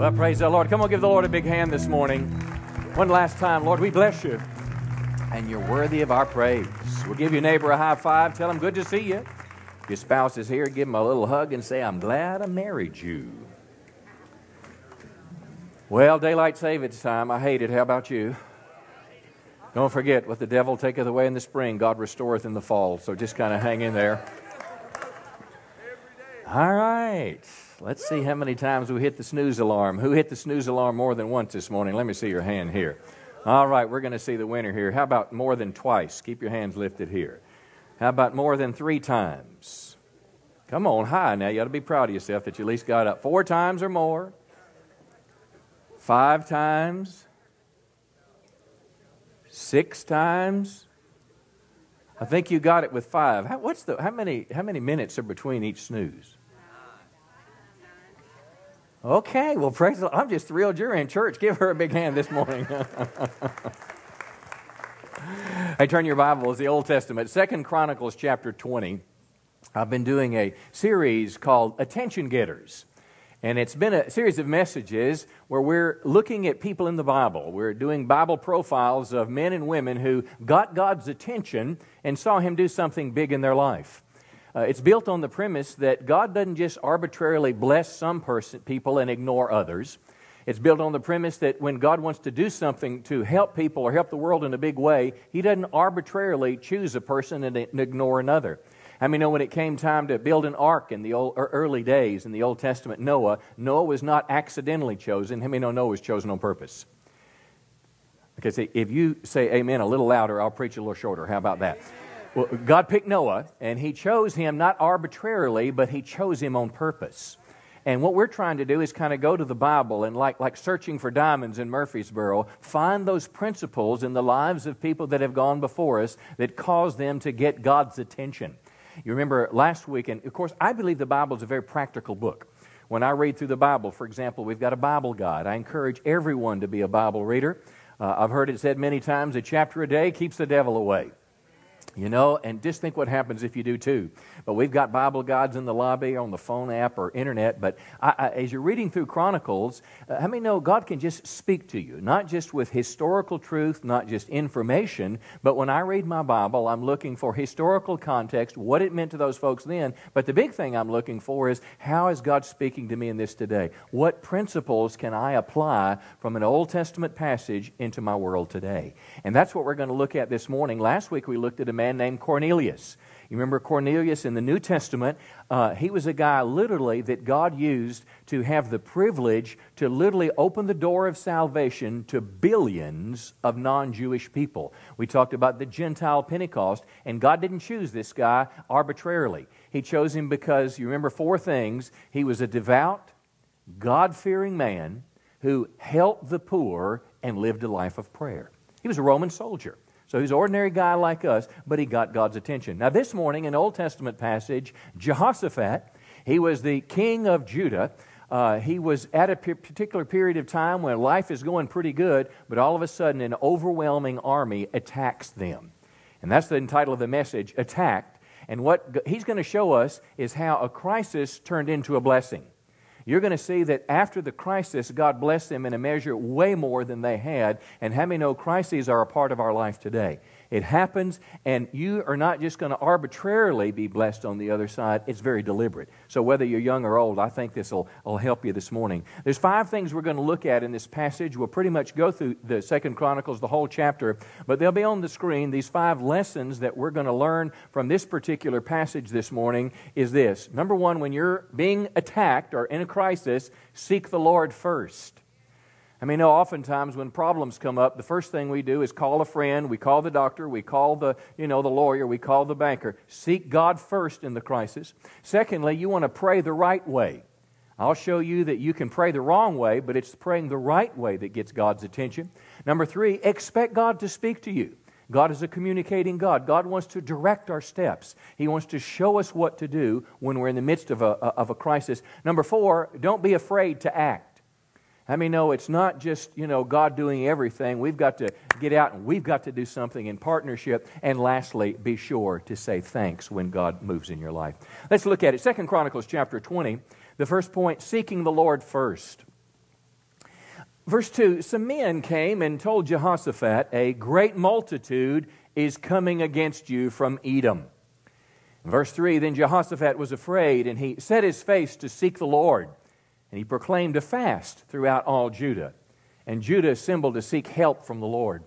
Well, praise the Lord. Come on, give the Lord a big hand this morning. One last time, Lord, we bless you. And you're worthy of our praise. We'll give your neighbor a high five. Tell him, good to see you. If your spouse is here, give him a little hug and say, I'm glad I married you. Well, daylight savings time. I hate it. How about you? Don't forget, what the devil taketh away in the spring, God restoreth in the fall. So just kind of hang in there. All right. Let's see how many times we hit the snooze alarm. Who hit the snooze alarm more than once this morning? Let me see your hand here. All right, we're going to see the winner here. How about more than twice? Keep your hands lifted here. How about more than three times? Come on, high now. You ought to be proud of yourself that you at least got up. Four times or more? Five times? Six times? I think you got it with five. How, what's the, how, many, how many minutes are between each snooze? Okay, well, praise the Lord. I'm just thrilled you're in church. Give her a big hand this morning. hey, turn your Bibles, to the Old Testament, Second Chronicles chapter 20. I've been doing a series called Attention Getters. And it's been a series of messages where we're looking at people in the Bible. We're doing Bible profiles of men and women who got God's attention and saw Him do something big in their life. Uh, it's built on the premise that God doesn't just arbitrarily bless some person, people and ignore others. It's built on the premise that when God wants to do something to help people or help the world in a big way, He doesn't arbitrarily choose a person and, and ignore another. I mean, know when it came time to build an ark in the old, early days in the Old Testament, Noah, Noah was not accidentally chosen. How many know Noah was chosen on purpose? Okay, see, if you say amen a little louder, I'll preach a little shorter. How about that? Well, God picked Noah, and He chose him not arbitrarily, but He chose him on purpose. And what we're trying to do is kind of go to the Bible and, like, like searching for diamonds in Murfreesboro, find those principles in the lives of people that have gone before us that cause them to get God's attention. You remember last week, and of course, I believe the Bible is a very practical book. When I read through the Bible, for example, we've got a Bible guide. I encourage everyone to be a Bible reader. Uh, I've heard it said many times a chapter a day keeps the devil away. You know, and just think what happens if you do too. But we've got Bible guides in the lobby, on the phone app, or internet. But I, I, as you're reading through Chronicles, uh, how many know God can just speak to you? Not just with historical truth, not just information, but when I read my Bible, I'm looking for historical context, what it meant to those folks then. But the big thing I'm looking for is how is God speaking to me in this today? What principles can I apply from an Old Testament passage into my world today? And that's what we're going to look at this morning. Last week we looked at a man named Cornelius. You remember Cornelius in the New Testament? Uh, he was a guy literally that God used to have the privilege to literally open the door of salvation to billions of non Jewish people. We talked about the Gentile Pentecost, and God didn't choose this guy arbitrarily. He chose him because, you remember four things he was a devout, God fearing man who helped the poor and lived a life of prayer. He was a Roman soldier. So he's an ordinary guy like us, but he got God's attention. Now, this morning, an Old Testament passage, Jehoshaphat, he was the king of Judah. Uh, he was at a particular period of time when life is going pretty good, but all of a sudden, an overwhelming army attacks them. And that's the title of the message Attacked. And what he's going to show us is how a crisis turned into a blessing you're going to see that after the crisis, God blessed them in a measure way more than they had. And how many know crises are a part of our life today? It happens, and you are not just going to arbitrarily be blessed on the other side. It's very deliberate. So, whether you're young or old, I think this will, help you this morning. There's five things we're going to look at in this passage. We'll pretty much go through the Second Chronicles, the whole chapter, but they'll be on the screen. These five lessons that we're going to learn from this particular passage this morning is this. Number one, when you're being attacked or in a crisis, seek the Lord first. I mean, oftentimes when problems come up, the first thing we do is call a friend, we call the doctor, we call the, you know, the lawyer, we call the banker. Seek God first in the crisis. Secondly, you want to pray the right way. I'll show you that you can pray the wrong way, but it's praying the right way that gets God's attention. Number three, expect God to speak to you. God is a communicating God. God wants to direct our steps. He wants to show us what to do when we're in the midst of a, of a crisis. Number four, don't be afraid to act. I mean, no, it's not just, you know, God doing everything. We've got to get out and we've got to do something in partnership. And lastly, be sure to say thanks when God moves in your life. Let's look at it. Second Chronicles chapter 20. The first point, seeking the Lord first. Verse 2 Some men came and told Jehoshaphat, A great multitude is coming against you from Edom. Verse 3 Then Jehoshaphat was afraid, and he set his face to seek the Lord. And he proclaimed a fast throughout all Judah. And Judah assembled to seek help from the Lord.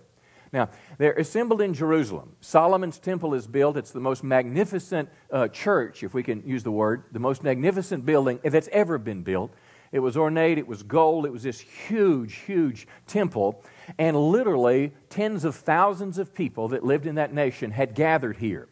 Now, they're assembled in Jerusalem. Solomon's temple is built. It's the most magnificent uh, church, if we can use the word, the most magnificent building that's ever been built. It was ornate, it was gold, it was this huge, huge temple. And literally, tens of thousands of people that lived in that nation had gathered here.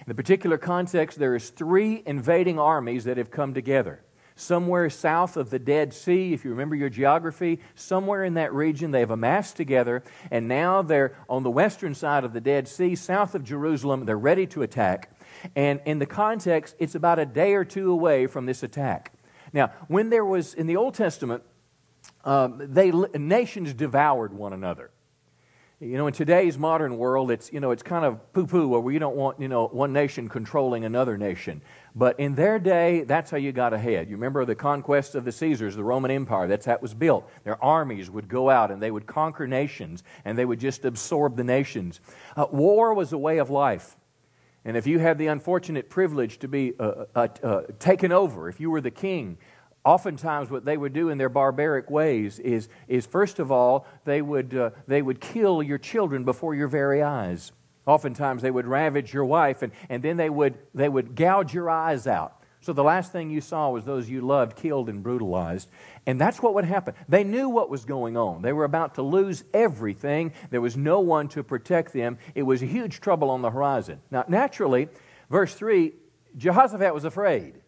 In the particular context, there is three invading armies that have come together somewhere south of the Dead Sea, if you remember your geography, somewhere in that region they have amassed together, and now they're on the western side of the Dead Sea, south of Jerusalem. They're ready to attack. And in the context, it's about a day or two away from this attack. Now, when there was, in the Old Testament, um, they, nations devoured one another. You know, in today's modern world, it's, you know, it's kind of poo poo where we don't want, you know, one nation controlling another nation. But in their day, that's how you got ahead. You remember the conquest of the Caesars, the Roman Empire, that's how it was built. Their armies would go out and they would conquer nations and they would just absorb the nations. Uh, war was a way of life. And if you had the unfortunate privilege to be uh, uh, uh taken over, if you were the king, Oftentimes, what they would do in their barbaric ways is, is first of all, they would, uh, they would kill your children before your very eyes. Oftentimes, they would ravage your wife, and, and then they would, they would gouge your eyes out. So the last thing you saw was those you loved killed and brutalized. And that's what would happen. They knew what was going on. They were about to lose everything. There was no one to protect them. It was a huge trouble on the horizon. Now, naturally, verse 3 Jehoshaphat was afraid.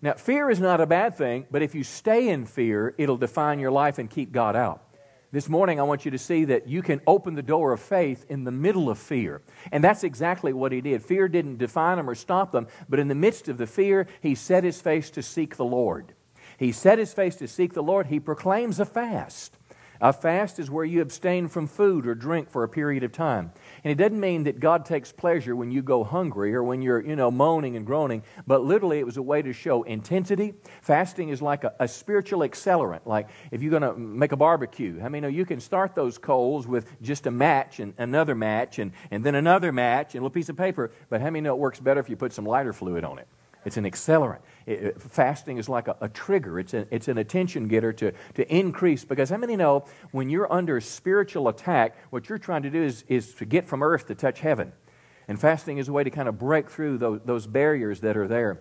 Now, fear is not a bad thing, but if you stay in fear, it'll define your life and keep God out. This morning, I want you to see that you can open the door of faith in the middle of fear. And that's exactly what he did. Fear didn't define him or stop them, but in the midst of the fear, he set his face to seek the Lord. He set his face to seek the Lord. He proclaims a fast. A fast is where you abstain from food or drink for a period of time. And it doesn't mean that God takes pleasure when you go hungry or when you're, you know, moaning and groaning, but literally it was a way to show intensity. Fasting is like a, a spiritual accelerant. Like if you're going to make a barbecue, I mean, you can start those coals with just a match and another match and, and then another match and a little piece of paper, but how many know it works better if you put some lighter fluid on it? It's an accelerant. It, uh, fasting is like a, a trigger, it's, it's an attention getter to, to increase. Because how many know when you're under spiritual attack, what you're trying to do is, is to get from earth to touch heaven? And fasting is a way to kind of break through those, those barriers that are there.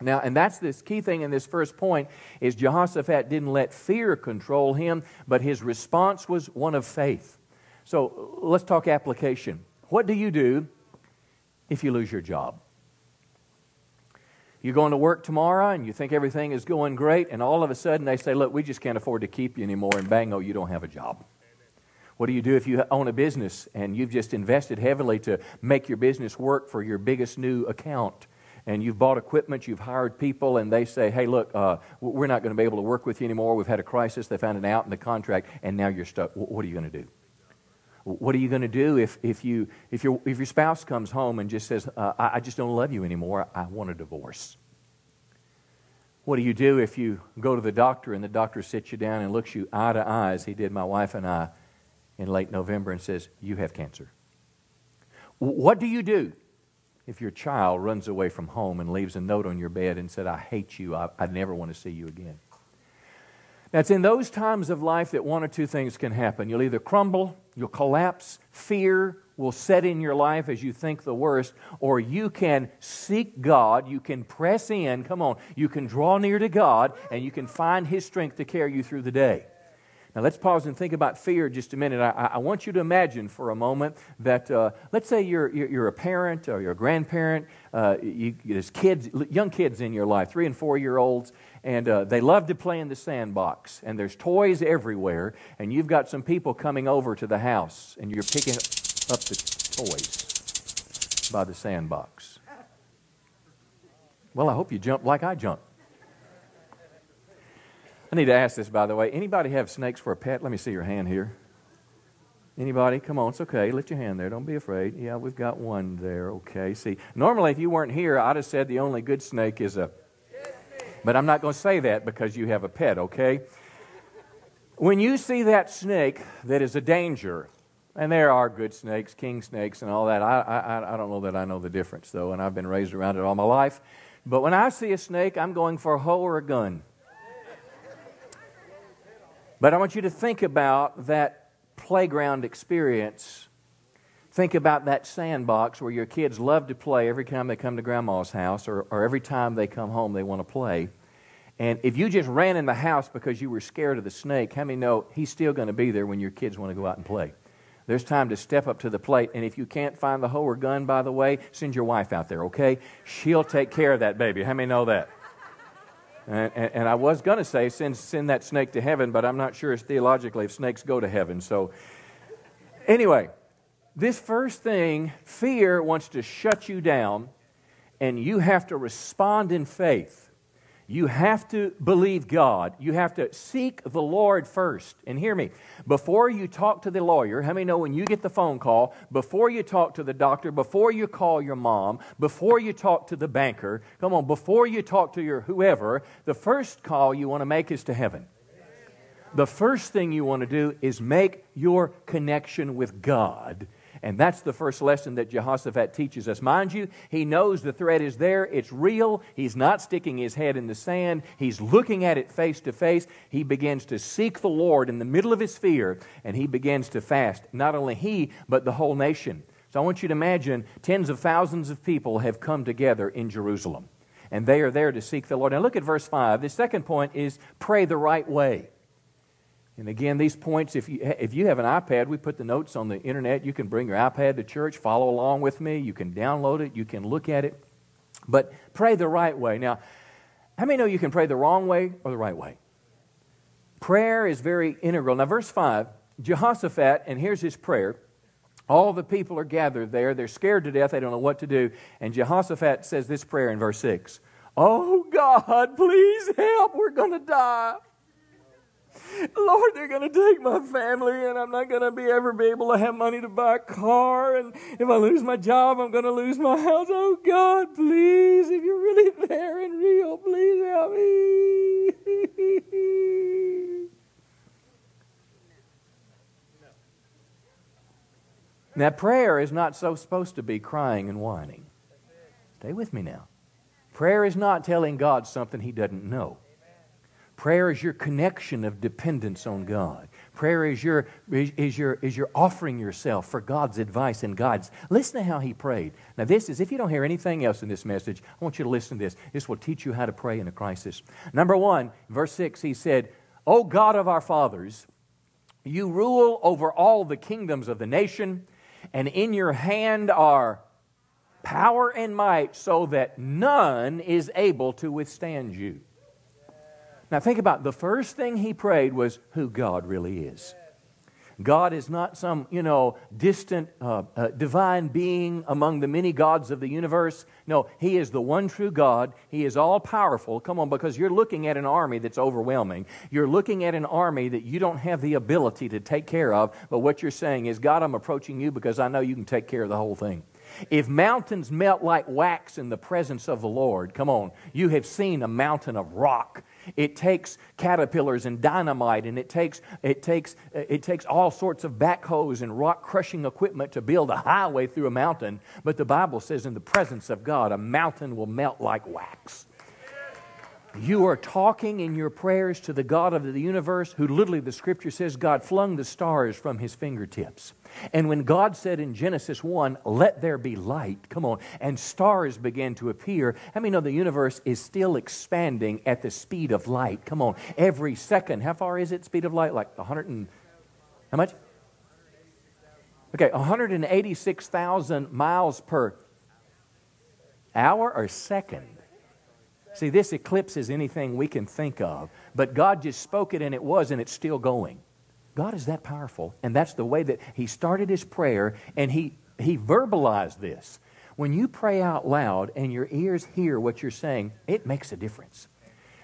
Now, and that's this key thing in this first point is Jehoshaphat didn't let fear control him, but his response was one of faith. So let's talk application. What do you do if you lose your job? You're going to work tomorrow and you think everything is going great, and all of a sudden they say, Look, we just can't afford to keep you anymore, and bang, oh, you don't have a job. What do you do if you own a business and you've just invested heavily to make your business work for your biggest new account? And you've bought equipment, you've hired people, and they say, hey, look, uh, we're not going to be able to work with you anymore. We've had a crisis. They found an out in the contract, and now you're stuck. What are you going to do? What are you going to do if, if, you, if, your, if your spouse comes home and just says, uh, I, I just don't love you anymore, I want a divorce? What do you do if you go to the doctor and the doctor sits you down and looks you eye to eye, as he did my wife and I in late November, and says, You have cancer? What do you do if your child runs away from home and leaves a note on your bed and said, I hate you, I, I never want to see you again? Now, it's in those times of life that one or two things can happen. You'll either crumble, you'll collapse, fear will set in your life as you think the worst, or you can seek God, you can press in, come on, you can draw near to God, and you can find His strength to carry you through the day. Now, let's pause and think about fear just a minute. I, I want you to imagine for a moment that, uh, let's say you're, you're, a parent or you're a grandparent, uh, you, there's kids, young kids in your life, three and four year olds, and uh, they love to play in the sandbox, and there's toys everywhere, and you've got some people coming over to the house, and you're picking up the toys by the sandbox. Well, I hope you jump like I jump. I need to ask this, by the way. Anybody have snakes for a pet? Let me see your hand here. Anybody? Come on, it's okay. Lift your hand there. Don't be afraid. Yeah, we've got one there. Okay. See, normally if you weren't here, I'd have said the only good snake is a. But I'm not going to say that because you have a pet, okay? When you see that snake that is a danger, and there are good snakes, king snakes, and all that. I, I, I don't know that I know the difference, though, and I've been raised around it all my life. But when I see a snake, I'm going for a hoe or a gun. But I want you to think about that playground experience. Think about that sandbox where your kids love to play every time they come to grandma's house or, or every time they come home they want to play. And if you just ran in the house because you were scared of the snake, how many know he's still going to be there when your kids want to go out and play? There's time to step up to the plate. And if you can't find the hoe or gun, by the way, send your wife out there, okay? She'll take care of that baby. How many know that? And, and, and I was going to say, send, send that snake to heaven, but I'm not sure it's theologically if snakes go to heaven. So, anyway, this first thing, fear wants to shut you down, and you have to respond in faith. You have to believe God. You have to seek the Lord first. And hear me, before you talk to the lawyer, how many know when you get the phone call, before you talk to the doctor, before you call your mom, before you talk to the banker, come on, before you talk to your whoever, the first call you want to make is to heaven. The first thing you want to do is make your connection with God and that's the first lesson that Jehoshaphat teaches us. Mind you, he knows the threat is there, it's real. He's not sticking his head in the sand, he's looking at it face to face. He begins to seek the Lord in the middle of his fear, and he begins to fast. Not only he, but the whole nation. So I want you to imagine tens of thousands of people have come together in Jerusalem, and they are there to seek the Lord. Now look at verse 5. The second point is pray the right way. And again, these points, if you, if you have an iPad, we put the notes on the internet. You can bring your iPad to church, follow along with me. You can download it, you can look at it. But pray the right way. Now, how many know you can pray the wrong way or the right way? Prayer is very integral. Now, verse 5 Jehoshaphat, and here's his prayer. All the people are gathered there. They're scared to death. They don't know what to do. And Jehoshaphat says this prayer in verse 6 Oh, God, please help. We're going to die. Lord, they're going to take my family, and I'm not going to be ever be able to have money to buy a car. And if I lose my job, I'm going to lose my house. Oh God, please, if you're really there and real, please help me. now, prayer is not so supposed to be crying and whining. Stay with me now. Prayer is not telling God something He doesn't know. Prayer is your connection of dependence on God. Prayer is your, is, your, is your offering yourself for God's advice and guidance. Listen to how he prayed. Now, this is, if you don't hear anything else in this message, I want you to listen to this. This will teach you how to pray in a crisis. Number one, verse 6, he said, O God of our fathers, you rule over all the kingdoms of the nation, and in your hand are power and might, so that none is able to withstand you. Now, think about it. the first thing he prayed was who God really is. God is not some, you know, distant uh, uh, divine being among the many gods of the universe. No, He is the one true God. He is all powerful. Come on, because you're looking at an army that's overwhelming. You're looking at an army that you don't have the ability to take care of. But what you're saying is, God, I'm approaching you because I know you can take care of the whole thing. If mountains melt like wax in the presence of the Lord, come on, you have seen a mountain of rock it takes caterpillars and dynamite, and it takes, it takes, it takes all sorts of backhoes and rock crushing equipment to build a highway through a mountain. But the Bible says, in the presence of God, a mountain will melt like wax. You are talking in your prayers to the God of the universe, who literally the scripture says God flung the stars from his fingertips. And when God said in Genesis 1, let there be light, come on, and stars began to appear, I mean, know the universe is still expanding at the speed of light? Come on, every second. How far is it, speed of light? Like 100 and, how much? Okay, 186,000 miles per hour or second. See, this eclipses anything we can think of, but God just spoke it and it was, and it's still going. God is that powerful. And that's the way that he started his prayer and he, he verbalized this. When you pray out loud and your ears hear what you're saying, it makes a difference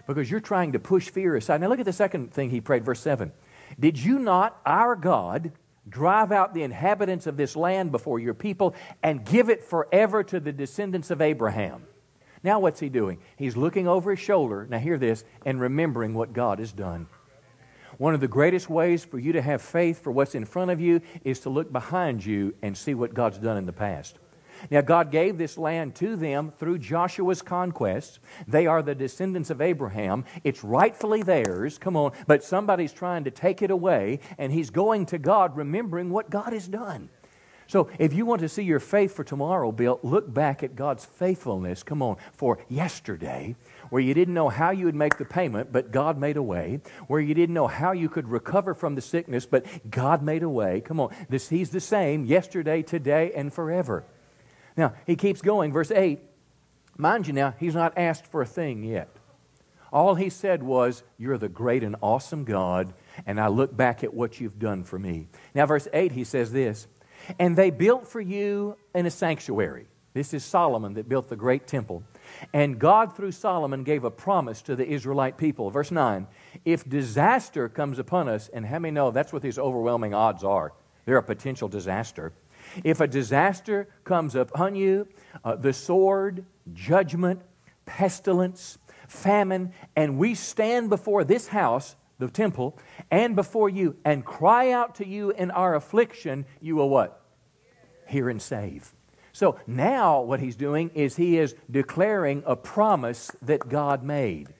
because you're trying to push fear aside. Now, look at the second thing he prayed, verse 7. Did you not, our God, drive out the inhabitants of this land before your people and give it forever to the descendants of Abraham? Now, what's he doing? He's looking over his shoulder, now hear this, and remembering what God has done. One of the greatest ways for you to have faith for what's in front of you is to look behind you and see what God's done in the past. Now, God gave this land to them through Joshua's conquests. They are the descendants of Abraham. It's rightfully theirs. Come on. But somebody's trying to take it away, and he's going to God remembering what God has done. So, if you want to see your faith for tomorrow built, look back at God's faithfulness, come on, for yesterday, where you didn't know how you would make the payment, but God made a way, where you didn't know how you could recover from the sickness, but God made a way. Come on, this, He's the same yesterday, today, and forever. Now, he keeps going, verse 8. Mind you now, he's not asked for a thing yet. All he said was, You're the great and awesome God, and I look back at what you've done for me. Now, verse 8, he says this And they built for you in a sanctuary. This is Solomon that built the great temple. And God, through Solomon, gave a promise to the Israelite people. Verse 9 If disaster comes upon us, and how many know that's what these overwhelming odds are? They're a potential disaster. If a disaster comes upon you, uh, the sword, judgment, pestilence, famine, and we stand before this house, the temple, and before you, and cry out to you in our affliction, you will what? Hear and save. So now what he's doing is he is declaring a promise that God made.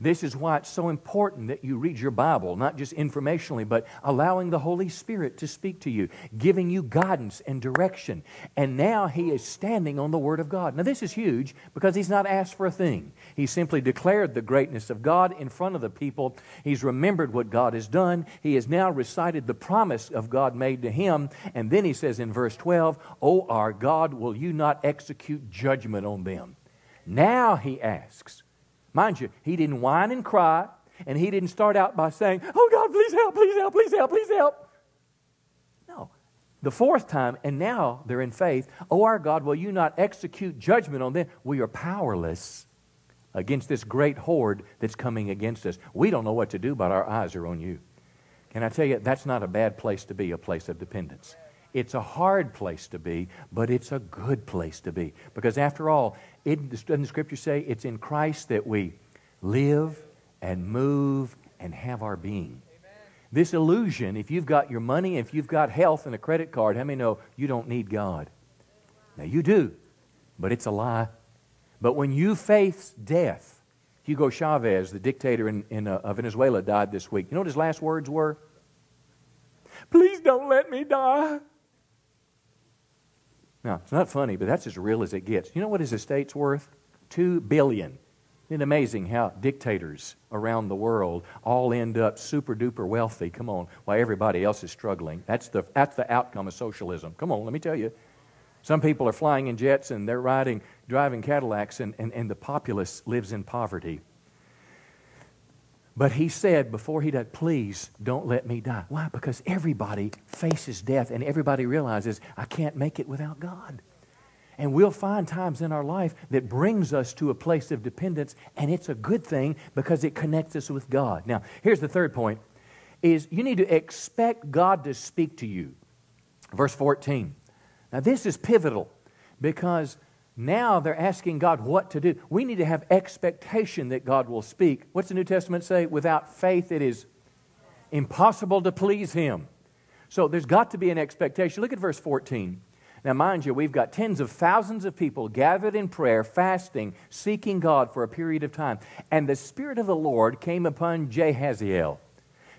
This is why it's so important that you read your Bible, not just informationally, but allowing the Holy Spirit to speak to you, giving you guidance and direction. And now he is standing on the Word of God. Now, this is huge because he's not asked for a thing. He simply declared the greatness of God in front of the people. He's remembered what God has done. He has now recited the promise of God made to him. And then he says in verse 12, O our God, will you not execute judgment on them? Now he asks, Mind you, he didn't whine and cry, and he didn't start out by saying, Oh God, please help, please help, please help, please help. No. The fourth time, and now they're in faith, Oh our God, will you not execute judgment on them? We are powerless against this great horde that's coming against us. We don't know what to do, but our eyes are on you. Can I tell you, that's not a bad place to be, a place of dependence. It's a hard place to be, but it's a good place to be. Because after all, it, doesn't the scripture say it's in Christ that we live and move and have our being? This illusion, if you've got your money, if you've got health and a credit card, how many know you don't need God? Now you do, but it's a lie. But when you face death, Hugo Chavez, the dictator in, in uh, Venezuela, died this week. You know what his last words were? Please don't let me die. Now, it's not funny, but that's as real as it gets. You know what his estate's worth? Two billion. Isn't it amazing how dictators around the world all end up super duper wealthy? Come on, while everybody else is struggling. That's the, that's the outcome of socialism. Come on, let me tell you. Some people are flying in jets and they're riding, driving Cadillacs, and, and, and the populace lives in poverty. But he said before he died, please don't let me die. Why? Because everybody faces death and everybody realizes I can't make it without God. And we'll find times in our life that brings us to a place of dependence, and it's a good thing because it connects us with God. Now, here's the third point is you need to expect God to speak to you. Verse 14. Now, this is pivotal because now they're asking God what to do. We need to have expectation that God will speak. What's the New Testament say? Without faith, it is impossible to please Him. So there's got to be an expectation. Look at verse 14. Now, mind you, we've got tens of thousands of people gathered in prayer, fasting, seeking God for a period of time. And the Spirit of the Lord came upon Jahaziel.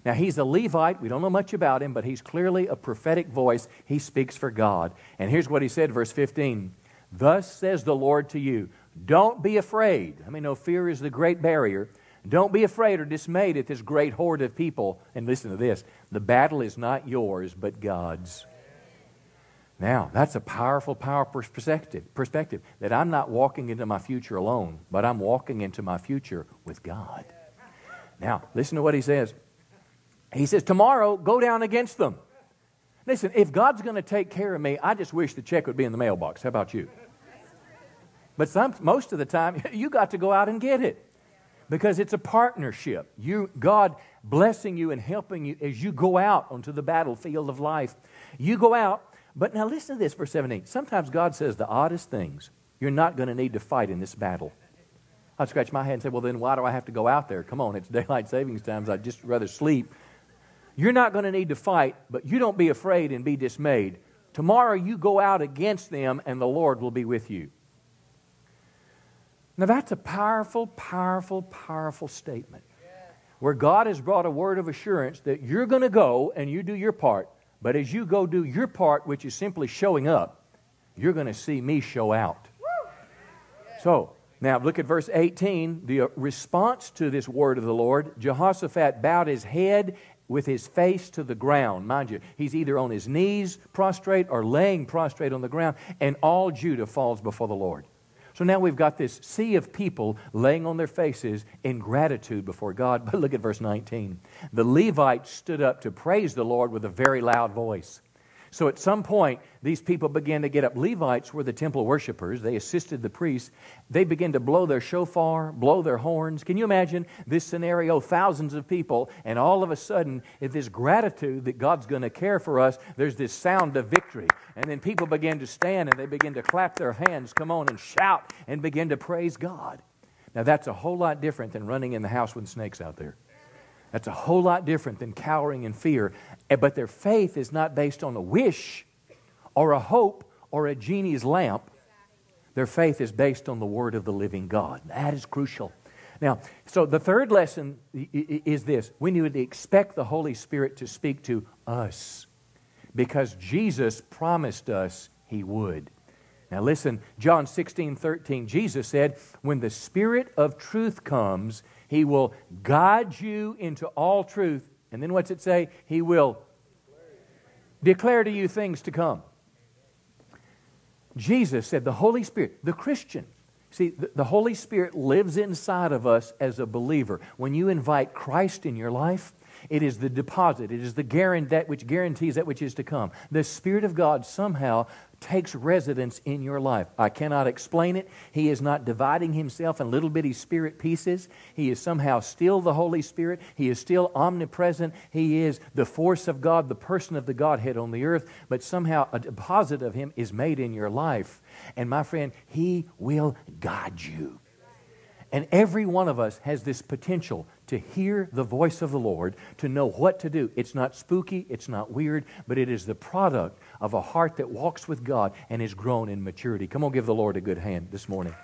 Now, he's a Levite. We don't know much about him, but he's clearly a prophetic voice. He speaks for God. And here's what he said, verse 15 Thus says the Lord to you, don't be afraid. I mean, no, fear is the great barrier. Don't be afraid or dismayed at this great horde of people. And listen to this the battle is not yours, but God's. Now, that's a powerful, powerful perspective, perspective that I'm not walking into my future alone, but I'm walking into my future with God. Now, listen to what he says. He says, Tomorrow, go down against them. Listen, if God's going to take care of me, I just wish the check would be in the mailbox. How about you? But some, most of the time, you got to go out and get it because it's a partnership. You, God blessing you and helping you as you go out onto the battlefield of life. You go out, but now listen to this, verse 17. Sometimes God says the oddest things. You're not going to need to fight in this battle. I'd scratch my head and say, well, then why do I have to go out there? Come on, it's daylight savings times. I'd just rather sleep You're not going to need to fight, but you don't be afraid and be dismayed. Tomorrow you go out against them, and the Lord will be with you. Now, that's a powerful, powerful, powerful statement where God has brought a word of assurance that you're going to go and you do your part, but as you go do your part, which is simply showing up, you're going to see me show out. So, now look at verse 18. The response to this word of the Lord Jehoshaphat bowed his head with his face to the ground. Mind you, he's either on his knees prostrate or laying prostrate on the ground, and all Judah falls before the Lord. So now we've got this sea of people laying on their faces in gratitude before God. But look at verse 19. The Levites stood up to praise the Lord with a very loud voice. So at some point, these people began to get up. Levites were the temple worshippers. They assisted the priests. They began to blow their shofar, blow their horns. Can you imagine this scenario? Thousands of people, and all of a sudden, if this gratitude that God's going to care for us, there's this sound of victory. And then people begin to stand and they begin to clap their hands, come on, and shout and begin to praise God. Now, that's a whole lot different than running in the house with snakes out there. That's a whole lot different than cowering in fear. Eh, but their faith is not based on a wish or a hope or a genie's lamp. Their faith is based on the word of the living God. That is crucial. Now, so the third lesson is this we need to expect the Holy Spirit to speak to us because Jesus promised us he would. Now, listen, John 16, 13, Jesus said, When the Spirit of truth comes, he will guide you into all truth. And then what's it say? He will declare to you things to come. Jesus said, the Holy Spirit, the Christian, see, the, Holy Spirit lives inside of us as a believer. When you invite Christ in your life, it is the deposit. It is the guarantee that which guarantees that which is to come. The Spirit of God somehow takes residence in your life. I cannot explain it. He is not dividing himself in little bitty spirit pieces. He is somehow still the Holy Spirit. He is still omnipresent. He is the force of God, the person of the Godhead on the earth, but somehow a deposit of him is made in your life. And my friend, he will guide you. And every one of us has this potential to hear the voice of the Lord, to know what to do. It's not spooky, it's not weird, but it is the product of a heart that walks with God and is grown in maturity. Come on, give the Lord a good hand this morning.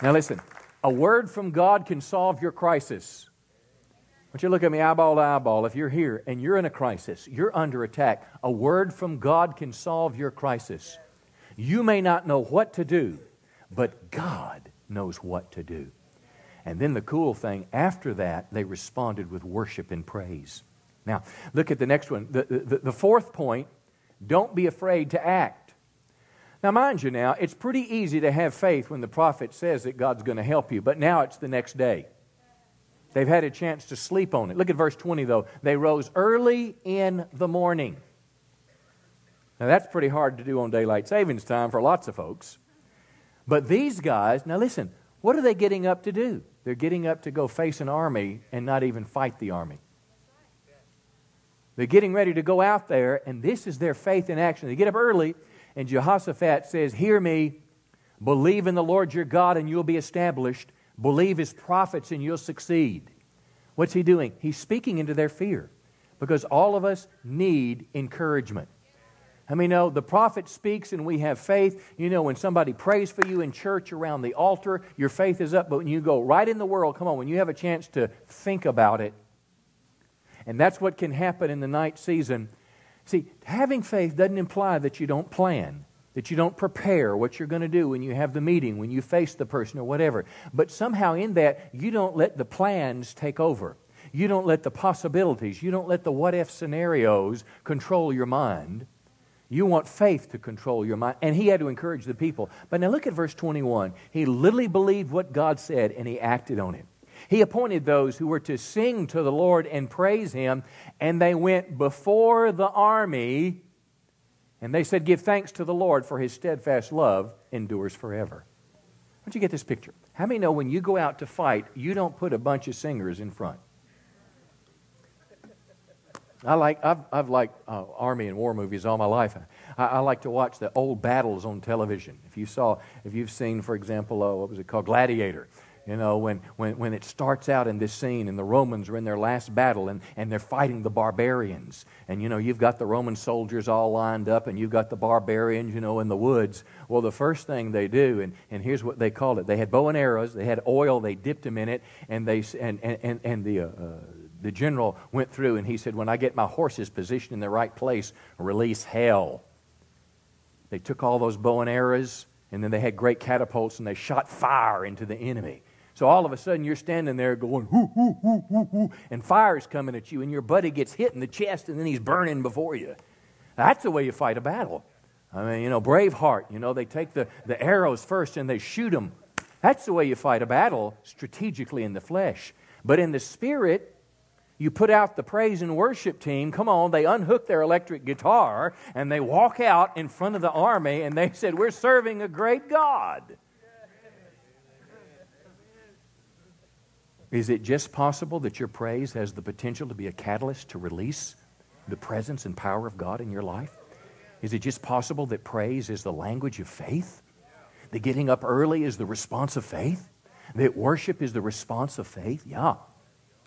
Now, listen a word from God can solve your crisis. Want you look at me eyeball to eyeball. If you're here and you're in a crisis, you're under attack, a word from God can solve your crisis. You may not know what to do, but God knows what to do. And then the cool thing, after that, they responded with worship and praise. Now, look at the next one. The, the, the, fourth point don't be afraid to act. Now, mind you, now, it's pretty easy to have faith when the prophet says that God's going to help you, but now it's the next day. They've had a chance to sleep on it. Look at verse 20, though. They rose early in the morning. Now, that's pretty hard to do on daylight savings time for lots of folks. But these guys, now listen, what are they getting up to do? They're getting up to go face an army and not even fight the army. They're getting ready to go out there, and this is their faith in action. They get up early, and Jehoshaphat says, Hear me, believe in the Lord your God, and you'll be established. Believe his prophets, and you'll succeed. What's he doing? He's speaking into their fear because all of us need encouragement. I mean, know the prophet speaks and we have faith. You know, when somebody prays for you in church around the altar, your faith is up. But when you go right in the world, come on, when you have a chance to think about it, and that's what can happen in the night season. See, having faith doesn't imply that you don't plan, that you don't prepare what you're going to do when you have the meeting, when you face the person or whatever. But somehow in that, you don't let the plans take over. You don't let the possibilities, you don't let the what if scenarios control your mind you want faith to control your mind. And he had to encourage the people. But now look at verse 21. He literally believed what God said and he acted on it. He appointed those who were to sing to the Lord and praise him, and they went before the army and they said, Give thanks to the Lord for his steadfast love endures forever. Don't you get this picture? How many know when you go out to fight, you don't put a bunch of singers in front? I like, I've, I've liked uh, Army and war movies all my life. I, I, like to watch the old battles on television. If you saw, if you've seen, for example, uh, what was it called, Gladiator, You know, when, when, when it starts out in this scene and the Romans are in their last battle and, and they're fighting the barbarians. And, you know, you've got the Roman soldiers all lined up and you've got the barbarians, you know, in the woods. Well, the first thing they do, and, and here's what they called it they had bow and arrows, they had oil, they dipped them in it, and, they, and, and, and, and the, uh, uh, the general went through and he said, When I get my horses positioned in the right place, release hell. They took all those bow and arrows, and then they had great catapults and they shot fire into the enemy. So all of a sudden you're standing there going, hoo, hoo, hoo, hoo, hoo, and fire's coming at you, and your buddy gets hit in the chest, and then he's burning before you. That's the way you fight a battle. I mean, you know, Braveheart, you know, they take the, the arrows first and they shoot them. That's the way you fight a battle strategically in the flesh. But in the spirit, you put out the praise and worship team. Come on, they unhook their electric guitar and they walk out in front of the army and they said, We're serving a great God. Is it just possible that your praise has the potential to be a catalyst to release the presence and power of God in your life? Is it just possible that praise is the language of faith? That getting up early is the response of faith? That worship is the response of faith? Yeah.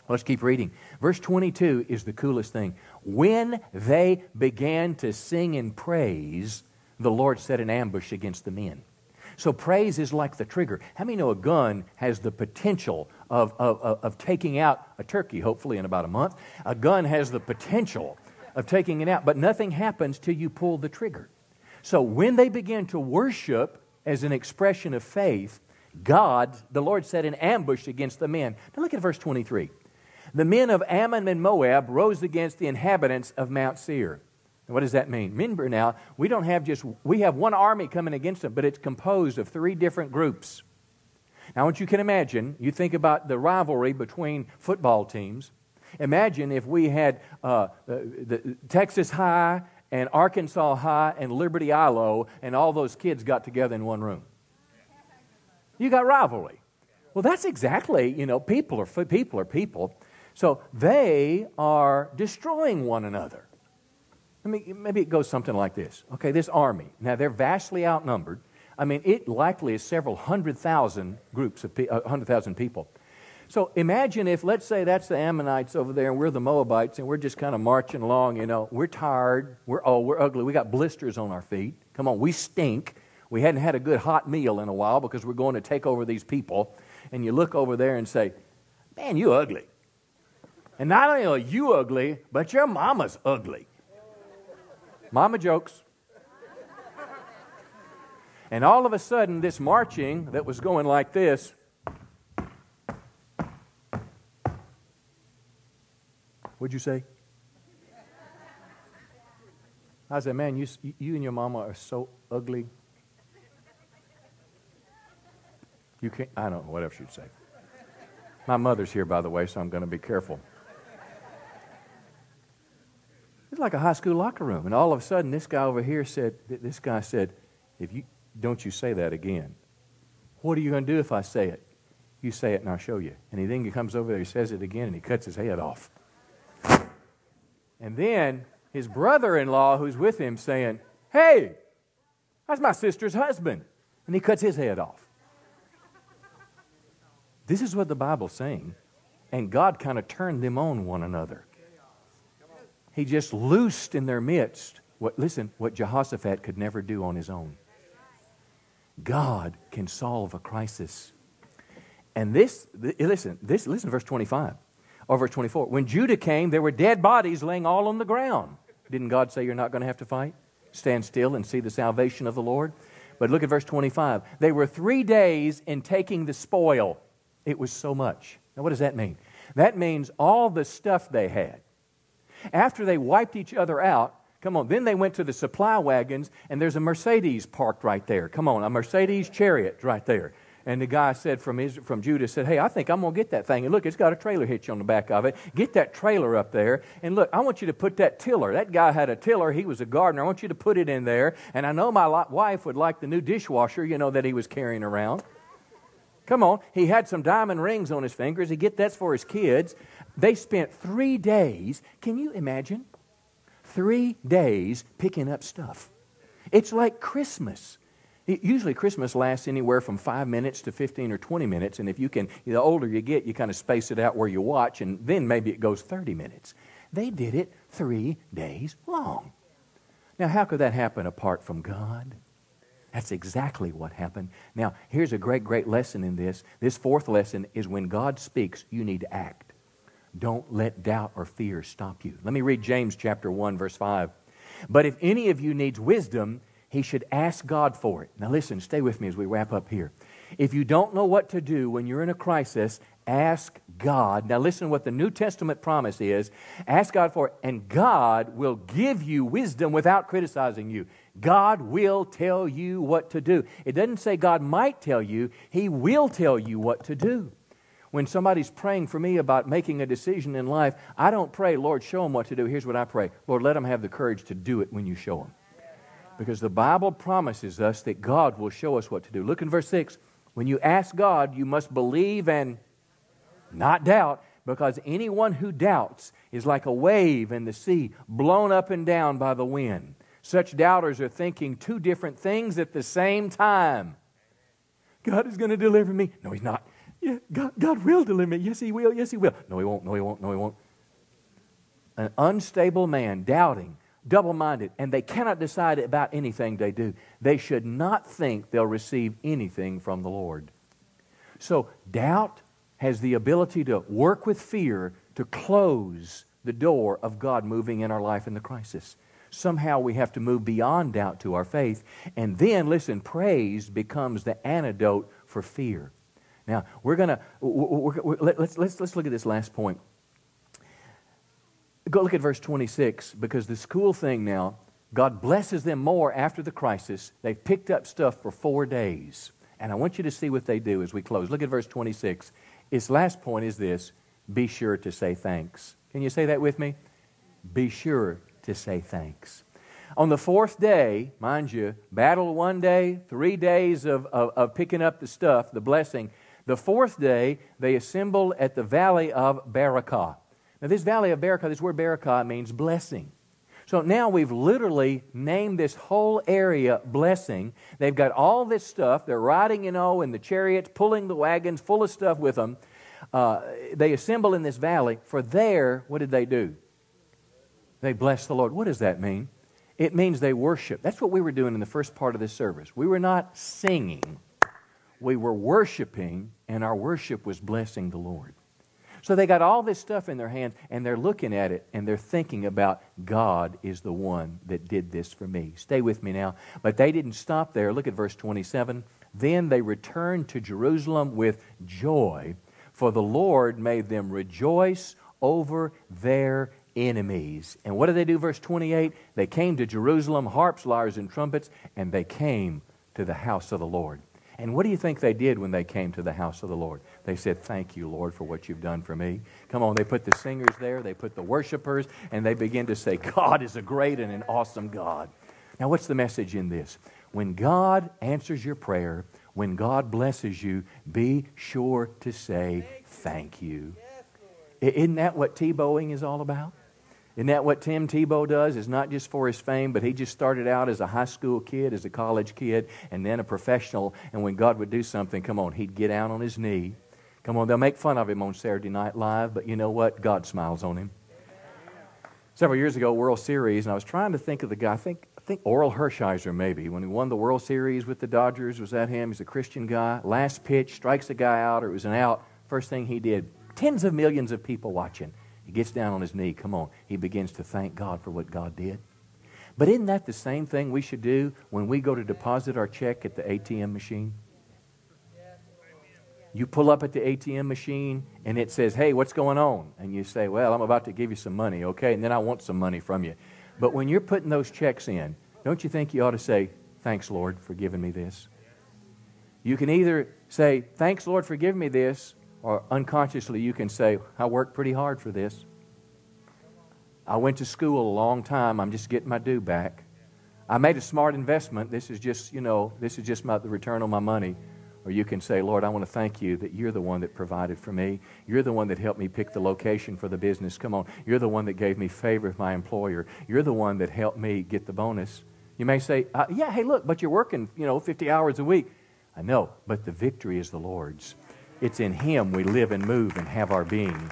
Let's keep reading. Verse 22 is the coolest thing. When they began to sing and praise, the Lord set an ambush against the men. So praise is like the trigger. How many know a gun has the potential of, of, of, taking out a turkey, hopefully in about a month? A gun has the potential of taking it out, but nothing happens till you pull the trigger. So when they began to worship as an expression of faith, God, the Lord set an ambush against the men. Now look at verse 23. The men of Ammon and Moab rose against the inhabitants of Mount Seir. What does that mean? Remember now, we don't have just, we have one army coming against them, but it's composed of three different groups. Now, what you can imagine, you think about the rivalry between football teams. Imagine if we had uh, the, the Texas High and Arkansas High and Liberty-Eylau, and all those kids got together in one room. You got rivalry. Well, that's exactly, you know, people are people are people. So they are destroying one another. Mean, maybe it goes something like this. Okay, this army. Now, they're vastly outnumbered. I mean, it likely is several hundred thousand groups of uh, hundred thousand people. So imagine if, let's say, that's the Ammonites over there, and we're the Moabites, and we're just kind of marching along. You know, we're tired. We're oh, we're ugly. We got blisters on our feet. Come on, we stink. We hadn't had a good hot meal in a while because we're going to take over these people. And you look over there and say, "Man, you ugly." And not only are you ugly, but your mama's ugly. Mama jokes. And all of a sudden, this marching that was going like this. What'd you say? I said, man, you, you and your mama are so ugly. You can't, I don't know what else you'd say. My mother's here, by the way, so I'm going to be careful. It's like a high school locker room. And all of a sudden, this guy over here said, this guy said, if you, don't you say that again. What are you going to do if I say it? You say it and I'll show you. And he then he comes over there, he says it again, and he cuts his head off. And then his brother in law, who's with him, saying, Hey, that's my sister's husband. And he cuts his head off. This is what the Bible's saying. And God kind of turned them on one another. He just loosed in their midst what, listen, what Jehoshaphat could never do on his own. God can solve a crisis. And this, listen, this, listen verse 25 or verse 24. When Judah came, there were dead bodies laying all on the ground. Didn't God say you're not going to have to fight? Stand still and see the salvation of the Lord? But look at verse 25. They were three days in taking the spoil. It was so much. Now, what does that mean? That means all the stuff they had after they wiped each other out, come on, then they went to the supply wagons, and there's a Mercedes parked right there. Come on, a Mercedes chariot right there. And the guy said from, his, from Judah said, Hey, I think I'm going to get that thing. And look, it's got a trailer hitch on the back of it. Get that trailer up there. And look, I want you to put that tiller. That guy had a tiller. He was a gardener. I want you to put it in there. And I know my wife would like the new dishwasher, you know, that he was carrying around. Come on. He had some diamond rings on his fingers. He get that's for his kids. They spent three days, can you imagine? Three days picking up stuff. It's like Christmas. Usually, Christmas lasts anywhere from five minutes to 15 or 20 minutes, and if you can, the older you get, you kind of space it out where you watch, and then maybe it goes 30 minutes. They did it three days long. Now, how could that happen apart from God? That's exactly what happened. Now, here's a great, great lesson in this. This fourth lesson is when God speaks, you need to act. Don't let doubt or fear stop you. Let me read James chapter 1, verse 5. But if any of you needs wisdom, he should ask God for it. Now, listen, stay with me as we wrap up here. If you don't know what to do when you're in a crisis, ask God. Now, listen what the New Testament promise is ask God for it, and God will give you wisdom without criticizing you. God will tell you what to do. It doesn't say God might tell you, He will tell you what to do. When somebody's praying for me about making a decision in life, I don't pray, Lord, show them what to do. Here's what I pray Lord, let them have the courage to do it when you show them. Because the Bible promises us that God will show us what to do. Look in verse 6. When you ask God, you must believe and not doubt, because anyone who doubts is like a wave in the sea blown up and down by the wind. Such doubters are thinking two different things at the same time. God is going to deliver me. No, He's not. Yeah, God, God will deliver me. Yes, He will. Yes, He will. No, He won't. No, He won't. No, He won't. An unstable man, doubting, double minded, and they cannot decide about anything they do. They should not think they'll receive anything from the Lord. So, doubt has the ability to work with fear to close the door of God moving in our life in the crisis. Somehow we have to move beyond doubt to our faith. And then, listen, praise becomes the antidote for fear. Now, we're going to, let's, let's, let's look at this last point. Go look at verse 26 because this cool thing now, God blesses them more after the crisis. They've picked up stuff for four days. And I want you to see what they do as we close. Look at verse 26. Its last point is this be sure to say thanks. Can you say that with me? Be sure to say thanks. On the fourth day, mind you, battle one day, three days of, of, of, picking up the stuff, the blessing. The fourth day, they assembled at the valley of Berachah. Now, this valley of Berachah, this word Berachah means blessing. So now we've literally named this whole area blessing. They've got all this stuff. They're riding, you know, in the chariots, pulling the wagons full of stuff with them. Uh, they assemble in this valley. For there, what did they do? They blessed the Lord. What does that mean? It means they worship. That's what we were doing in the first part of this service. We were not singing, we were worshiping, and our worship was blessing the Lord. So they got all this stuff in their hands and they're looking at it and they're thinking about God is the one that did this for me. Stay with me now. But they didn't stop there. Look at verse 27. Then they returned to Jerusalem with joy, for the Lord made them rejoice over their enemies. And what did they do, verse 28? They came to Jerusalem, harps, lyres, and trumpets, and they came to the house of the Lord. And what do you think they did when they came to the house of the Lord? They said, Thank you, Lord, for what you've done for me. Come on, they put the singers there, they put the worshipers, and they begin to say, God is a great and an awesome God. Now, what's the message in this? When God answers your prayer, when God blesses you, be sure to say thank you. Isn't that what Tebowing is all about? Isn't that what Tim Tebow does? It's not just for his fame, but he just started out as a high school kid, as a college kid, and then a professional. And when God would do something, come on, he'd get down on his knee Come on, they'll make fun of him on Saturday Night Live, but you know what? God smiles on him. Several years ago, World Series, and I was trying to think of the guy. I think, I think Orel Hershiser, maybe, when he won the World Series with the Dodgers. Was that him? He's a Christian guy. Last pitch, strikes the guy out, or it was an out. First thing he did, tens of millions of people watching. He gets down on his knee. Come on. He begins to thank God for what God did. But isn't that the same thing we should do when we go to deposit our check at the ATM machine? You pull up at the ATM machine and it says, Hey, what's going on? And you say, Well, I'm about to give you some money, okay? And then I want some money from you. But when you're putting those checks in, don't you think you ought to say, Thanks, Lord, for giving me this? You can either say, Thanks, Lord, for giving me this, or unconsciously you can say, I worked pretty hard for this. I went to school a long time. I'm just getting my due back. I made a smart investment. This is just, you know, this is just my, the return on my money. Or you can say, Lord, I want to thank you that you're the one that provided for me. You're the one that helped me pick the location for the business. Come on. You're the one that gave me favor with my employer. You're the one that helped me get the bonus. You may say, uh, yeah, hey, look, but you're working, you know, 50 hours a week. I know, but the victory is the Lord's. It's in Him we live and move and have our being.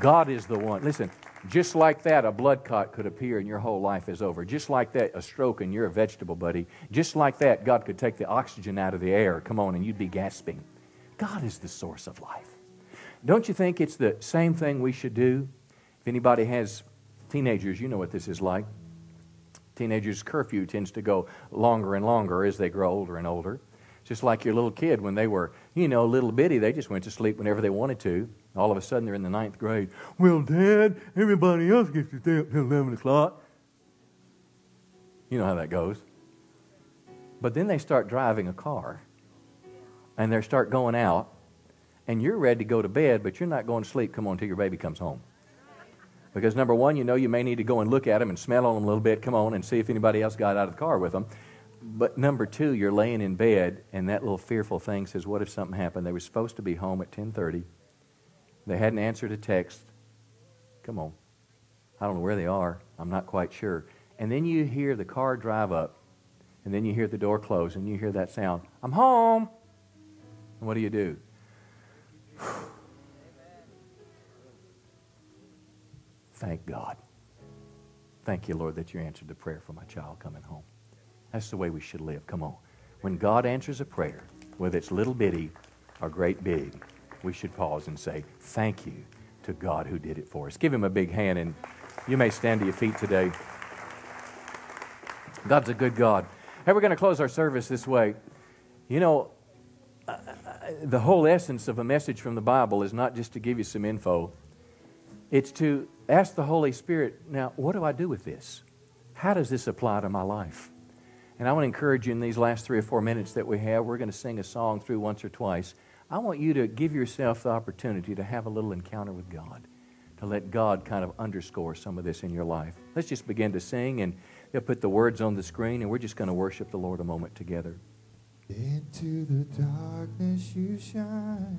God is the one. Listen, just like that, a blood clot could appear and your whole life is over. Just like that, a stroke and you're a vegetable, buddy. Just like that, God could take the oxygen out of the air. Come on, and you'd be gasping. God is the source of life. Don't you think it's the same thing we should do? If anybody has teenagers, you know what this is like. Teenagers' curfew tends to go longer and longer as they grow older and older. Just like your little kid, when they were, you know, little bitty, they just went to sleep whenever they wanted to. All of a sudden, they're in the ninth grade. Well, Dad, everybody else gets to stay up till 11 o'clock. You know how that goes. But then they start driving a car, and they start going out, and you're ready to go to bed, but you're not going to sleep. Come on, until your baby comes home. Because number one, you know you may need to go and look at them and smell on them a little bit. Come on and see if anybody else got out of the car with them. But number two, you're laying in bed, and that little fearful thing says, "What if something happened?" They were supposed to be home at 10:30. They hadn't answered a text. Come on, I don't know where they are. I'm not quite sure. And then you hear the car drive up, and then you hear the door close, and you hear that sound, "I'm home." And what do you do? Thank God. Thank you, Lord, that you answered the prayer for my child coming home. That's the way we should live. Come on. When God answers a prayer, whether it's little bitty or great big, we should pause and say, Thank you to God who did it for us. Give him a big hand, and you may stand to your feet today. God's a good God. Hey, we're going to close our service this way. You know, uh, the whole essence of a message from the Bible is not just to give you some info, it's to ask the Holy Spirit, now, what do I do with this? How does this apply to my life? And I want to encourage you in these last three or four minutes that we have, we're going to sing a song through once or twice. I want you to give yourself the opportunity to have a little encounter with God, to let God kind of underscore some of this in your life. Let's just begin to sing, and they'll put the words on the screen, and we're just going to worship the Lord a moment together. Into the darkness you shine,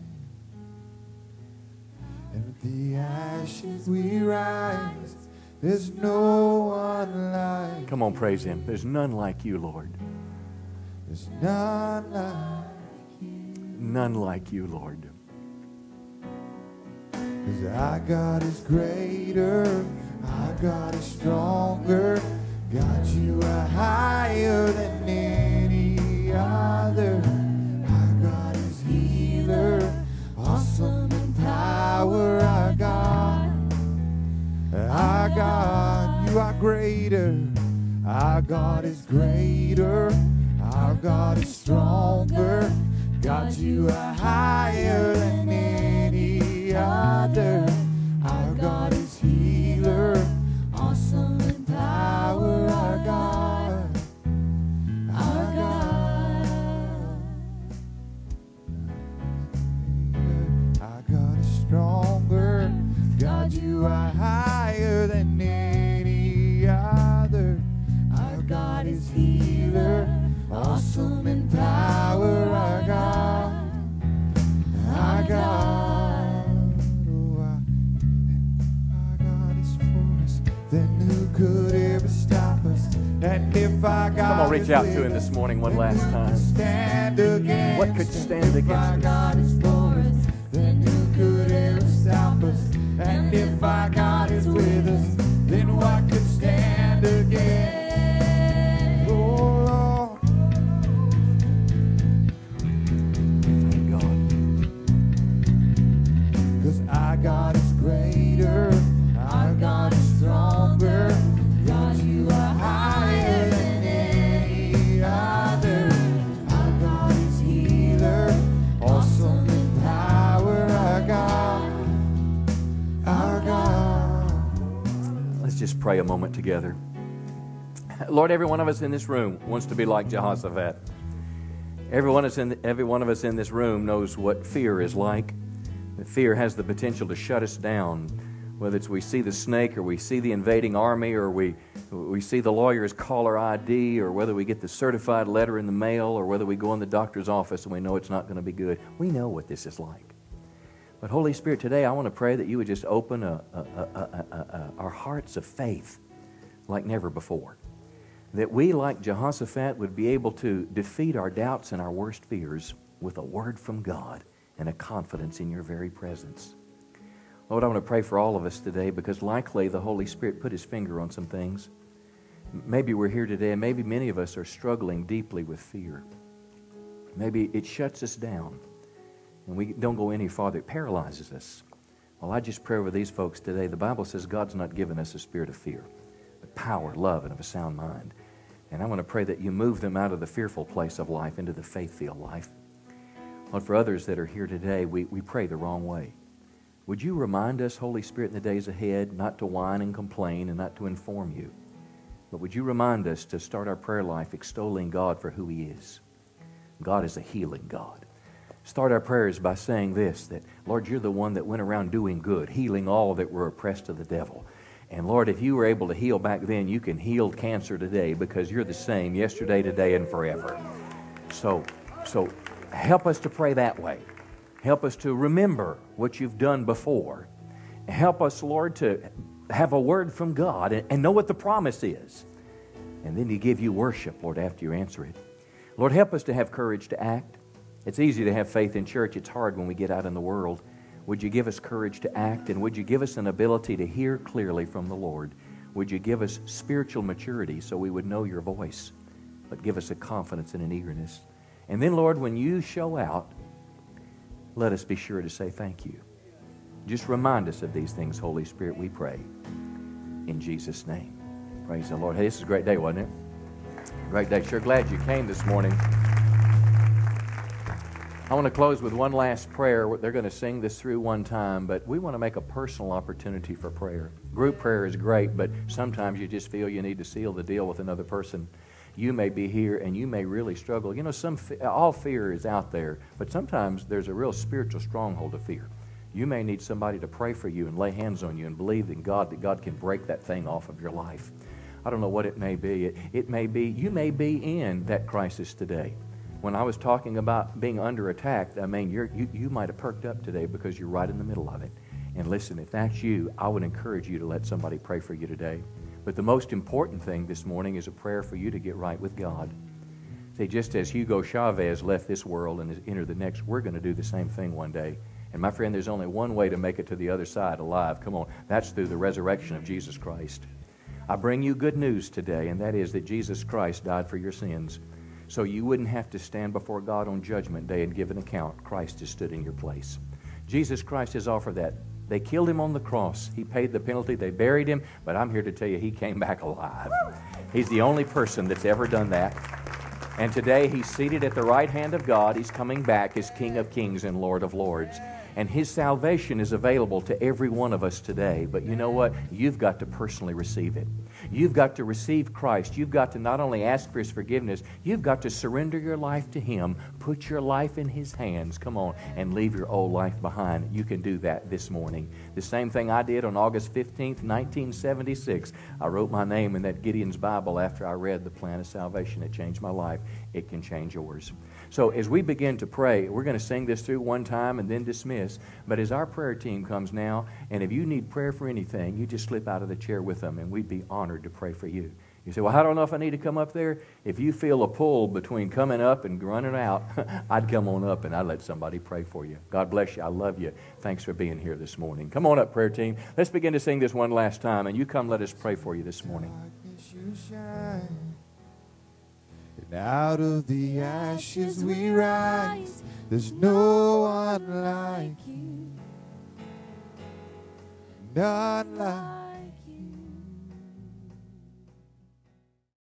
and with the ashes we rise. There's no like. Come on, praise Him. There's none like you, Lord. There's none like. None like you, Lord. Cause our God is greater, our God is stronger. God, you are higher than any other. Our God is healer, awesome in power. Our God, our God, are greater. Our God is greater, our God is stronger. God, you are higher than any other. And if our God Come on, reach out to Him this morning one last time. stand against What could stand against us? God is for us, then who could ever stop us? And if our God is with us, then what could pray a moment together. Lord, every one of us in this room wants to be like Jehoshaphat. Every one, us in, every one of us in this room knows what fear is like. Fear has the potential to shut us down, whether it's we see the snake or we see the invading army or we, we see the lawyer's caller ID or whether we get the certified letter in the mail or whether we go in the doctor's office and we know it's not going to be good. We know what this is like. But Holy Spirit, today I want to pray that you would just open a, a, a, our hearts of faith like never before. that we, like Jehoshaphat, would be able to defeat our doubts and our worst fears with a word from God and a confidence in your very presence. Lord, I want to pray for all of us today because likely the Holy Spirit put his finger on some things. Maybe we're here today, and maybe many of us are struggling deeply with fear. Maybe it shuts us down, and we don't go any farther. It paralyzes us. Well, I just pray over these folks today. The Bible says God's not given us a spirit of fear, but power, love, and of a sound mind. And I want to pray that you move them out of the fearful place of life into the faith filled life. Lord, for others that are here today, we, we pray the wrong way. Would you remind us, Holy Spirit, in the days ahead, not to whine and complain and not to inform you? But would you remind us to start our prayer life extolling God for who He is? God is a healing God. Start our prayers by saying this that, Lord, you're the one that went around doing good, healing all that were oppressed of the devil. And Lord, if you were able to heal back then, you can heal cancer today because you're the same yesterday, today, and forever. So, so help us to pray that way. Help us to remember what you've done before. Help us, Lord, to have a word from God and, and know what the promise is. And then to give you worship, Lord, after you answer it. Lord, help us to have courage to act. It's easy to have faith in church, it's hard when we get out in the world. Would you give us courage to act? And would you give us an ability to hear clearly from the Lord? Would you give us spiritual maturity so we would know your voice? But give us a confidence and an eagerness. And then, Lord, when you show out, let us be sure to say thank you. Just remind us of these things, Holy Spirit, we pray. In Jesus' name. Praise the Lord. Hey, this is a great day, wasn't it? Great day. Sure glad you came this morning. I want to close with one last prayer. They're going to sing this through one time, but we want to make a personal opportunity for prayer. Group prayer is great, but sometimes you just feel you need to seal the deal with another person. You may be here and you may really struggle. You know, some all fear is out there, but sometimes there's a real spiritual stronghold of fear. You may need somebody to pray for you and lay hands on you and believe in God that God can break that thing off of your life. I don't know what it may be. It, it may be, you may be in that crisis today. When I was talking about being under attack, I mean, you you, might have perked up today because you're right in the middle of it. And listen, if that's you, I would encourage you to let somebody pray for you today. But the most important thing this morning is a prayer for you to get right with God. See, just as Hugo Chavez left this world and has entered the next, we're going to do the same thing one day. And my friend, there's only one way to make it to the other side alive. Come on, that's through the resurrection of Jesus Christ. I bring you good news today, and that is that Jesus Christ died for your sins. So you wouldn't have to stand before God on Judgment Day and give an account. Christ has stood in your place. Jesus Christ has offered that. They killed him on the cross. He paid the penalty. They buried him, but I'm here to tell you he came back alive. He's the only person that's ever done that. And today he's seated at the right hand of God. He's coming back as King of Kings and Lord of Lords. And His salvation is available to every one of us today. But you know what? You've got to personally receive it. You've got to receive Christ. You've got to not only ask for His forgiveness, you've got to surrender your life to Him, put your life in His hands, come on, and leave your old life behind. You can do that this morning. The same thing I did on August 15th, 1976. I wrote my name in that Gideon's Bible after I read the plan of salvation. It changed my life. It can change yours. So as we begin to pray, we're going to sing this through one time and then dismiss. But as our prayer team comes now, and if you need prayer for anything, you just slip out of the chair with them, and we'd be honored to pray for you. You say, Well, I don't know if I need to come up there. If you feel a pull between coming up and running out, I'd come on up and I'd let somebody pray for you. God bless you. I love you. Thanks for being here this morning. Come on up, prayer team. Let's begin to sing this one last time, and you come let us pray for you this morning. And out of the ashes we rise. There's no one like you. None like